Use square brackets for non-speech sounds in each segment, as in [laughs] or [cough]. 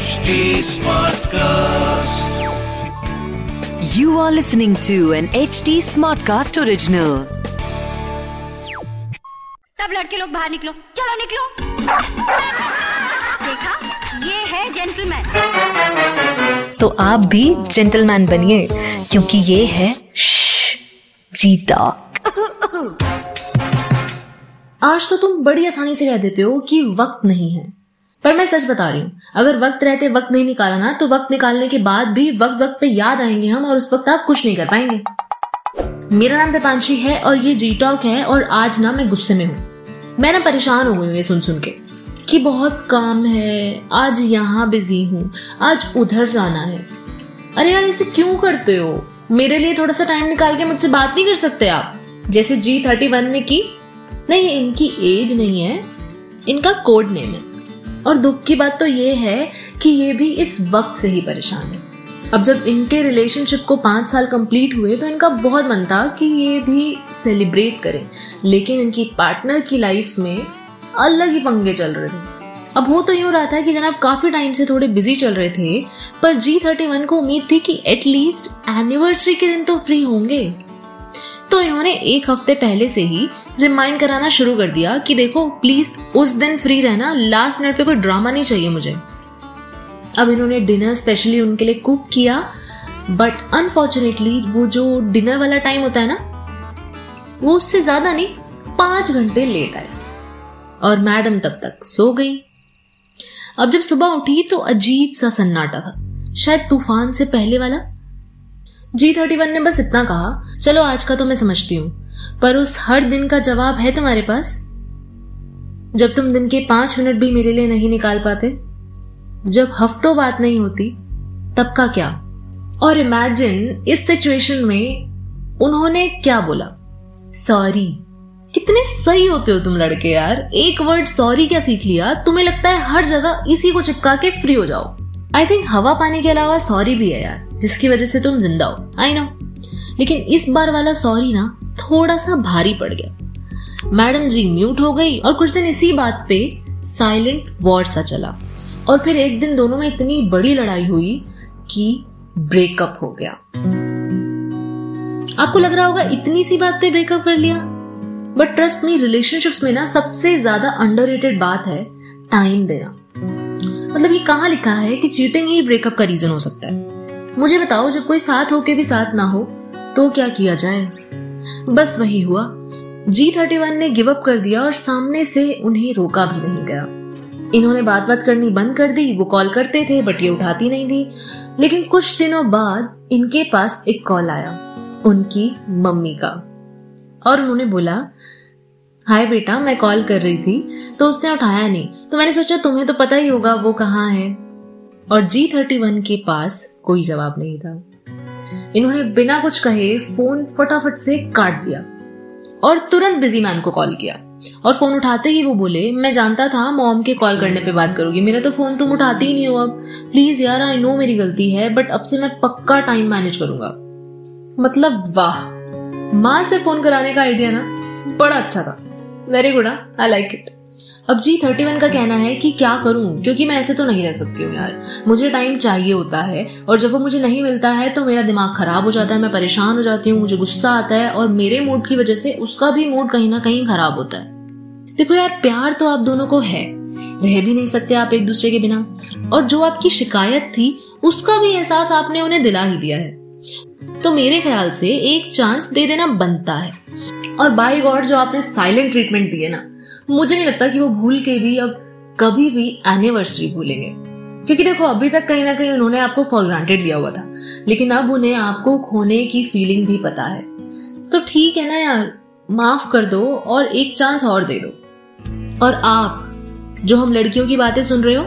HD Smartcast. You are listening to an HD Smartcast original. सब लड़के लोग बाहर निकलो। चलो निकलो। देखा? ये है जेंटलमैन तो आप भी जेंटलमैन बनिए क्योंकि ये है जी टॉक [laughs] आज तो तुम बड़ी आसानी से कह देते हो कि वक्त नहीं है। पर मैं सच बता रही हूँ, अगर वक्त रहते, वक्त नहीं निकाला ना तो वक्त निकालने के बाद भी वक्त वक्त पे याद आएँगे हम और उस वक्त आप कुछ नहीं कर पाएँगे। मेरा नाम दीपांशी है और ये जी टॉक है और आज ना मैं गुस्से में हूँ। मैं ना परेशान हो गई हूँ ये सुन सुन के कि बहुत काम है, आज यहाँ बिज़ी हूँ, आज उधर जाना है। अरे यार, ऐसे क्यों करते हो? मेरे लिए थोड़ा सा टाइम निकाल के मुझसे बात नहीं कर सकते आप। जैसे जी थर्टी वन ने की, नहीं, इनकी एज नहीं है, इनका कोड नेम है। और दुख की बात तो ये है कि ये भी इस वक्त से ही परेशान है। अब जब इनके रिलेशनशिप को पाँच साल कंप्लीट हुए तो इनका बहुत मन था कि ये भी सेलिब्रेट करें। लेकिन इनकी पार्टनर की लाइफ में अलग ही पंगे चल रहे थे। अब वो तो यूँ रहा था कि जनाब काफ़ी टाइम से थोड़े बिज़ी चल रहे थे, पर जी थर्टी वन को उम्मीद थी कि एटलीस्ट एनिवर्सरी के दिन तो फ्री होंगे। तो इन्होंने एक हफ़्ते पहले से ही रिमाइंड कराना शुरू कर दिया कि देखो प्लीज़ उस दिन फ्री रहना लास्ट मिनट पे कोई ड्रामा नहीं चाहिए मुझे। अब इन्होंने डिनर स्पेशली उनके लिए कुक किया बट अनफॉर्चुनेटली वो जो डिनर वाला टाइम होता है ना, वो उससे ज़्यादा नहीं, पाँच घंटे लेट आए। और मैडम तब तक सो गई। अब जब सुबह उठी तो अजीब सा सन्नाटा था। शायद तूफ़ान से पहले वाला। जी थर्टी वन ने बस इतना कहा चलो, आज का तो मैं समझती हूँ। पर उस हर दिन का जवाब है तुम्हारे पास? जब तुम दिन के पाँच मिनट भी मेरे लिए नहीं निकाल पाते, जब हफ्तों बात नहीं होती, तब का क्या? और इमेजिन इस सिचुएशन में उन्होंने क्या बोला? सॉरी कितने सही होते हो तुम लड़के यार। एक वर्ड सॉरी क्या सीख लिया? तुम्हें लगता है हर जगह इसी को चिपका के फ्री हो जाओ। आई थिंक हवा पानी के अलावा सॉरी भी है यार, जिसकी वजह से तुम ज़िंदा हो। आई नो लेकिन इस बार वाला सॉरी ना थोड़ा सा भारी पड़ गया। मैडम जी म्यूट हो गई और कुछ दिन इसी बात पे साइलेंट वॉर सा चला। और फिर एक दिन दोनों में इतनी बड़ी लड़ाई हुई कि ब्रेकअप हो गया। आपको लग रहा होगा इतनी सी बात पे ब्रेकअप कर लिया बट ट्रस्ट मी रिलेशनशिप्स में ना सबसे ज़्यादा अंडररेटेड बात है टाइम देना। मतलब ये कहाँ लिखा है कि चीटिंग ही ब्रेकअप का रीजन हो सकता है। मुझे बताओ, जब कोई साथ होके भी साथ ना हो तो क्या किया जाए? बस वही हुआ। जी थर्टी वन ने गिव अप कर दिया और सामने से उन्हें रोका भी नहीं गया। इन्होंने बात बात करनी बंद कर दी, वो कॉल करते थे बट ये उठाती नहीं थी। लेकिन कुछ दिनों बाद इनके पास एक कॉल आया, उनकी मम्मी का। और उन्होंने बोला, हाय बेटा, मैं कॉल कर रही थी तो उसने उठाया नहीं। तो मैंने सोचा, तुम्हें तो पता ही होगा, वो कहाँ है? और जी थर्टी वन के पास कोई जवाब नहीं था। इन्होंने बिना कुछ कहे फ़ोन फटाफट से काट दिया और तुरंत बिज़ी मैन को कॉल किया। और फ़ोन उठाते ही वो बोले, मैं जानता था मॉम के कॉल करने पे बात करोगी। मेरा तो फ़ोन तुम उठाते ही नहीं हो अब। प्लीज़ यार आई नो मेरी गलती है बट अब से मैं पक्का टाइम मैनेज करूँगा। मतलब वाह। माँ से फ़ोन कराने का आइडिया ना, बड़ा अच्छा था। Very good I like it अब जी थर्टी वन का कहना है कि क्या करूँ? क्योंकि मैं ऐसे तो नहीं रह सकती हूँ यार। मुझे टाइम चाहिए होता है, और जब वो मुझे नहीं मिलता है तो मेरा दिमाग खराब हो जाता है, मैं परेशान हो जाती हूँ, मुझे गुस्सा आता है, और मेरे मूड की वजह से उसका भी मूड कहीं ना कहीं खराब होता है। देखो यार, प्यार तो आप दोनों को है। रह भी नहीं सकते आप एक दूसरे के बिना। और जो आपकी शिकायत थी, उसका भी एहसास आपने उन्हें दिला ही दिया है। तो मेरे ख्याल से एक चांस दे देना बनता है। और बाई गॉड जो आपने साइलेंट ट्रीटमेंट दिए ना मुझे नहीं लगता कि वो भूल के भी अब कभी भी एनिवर्सरी भूलेंगे। क्योंकि देखो, अभी तक कहीं ना कहीं उन्होंने आपको फॉर ग्रांटेड लिया हुआ था। लेकिन अब उन्हें आपको खोने की फीलिंग भी पता है। तो ठीक है ना यार, माफ़ कर दो और एक चांस और दे दो। और आप, जो हम लड़कियों की बातें सुन रहे हो,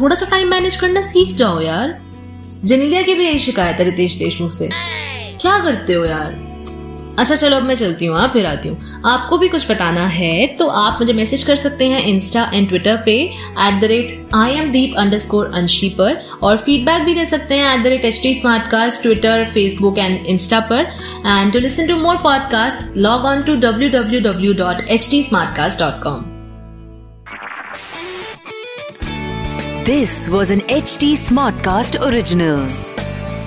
थोड़ा सा टाइम मैनेज करना सीख जाओ यार। जेनेलिया की भी यही शिकायत है रितेश देशमुख से। क्या करते हो यार? अच्छा चलो अब मैं चलती हूँ फिर आती हूँ। आपको भी कुछ बताना है तो आप मुझे मैसेज कर सकते हैं इंस्टा एंड ट्विटर पे at the rate I M Deep underscore Anshi पर और फीडबैक भी दे सकते हैं at the rate H T smartcast Twitter Facebook and insta पर। And to listen to more podcast log on to W W W dot H T smartcast dot com this was an H T smartcast original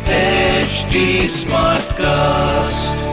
HT Smartcast.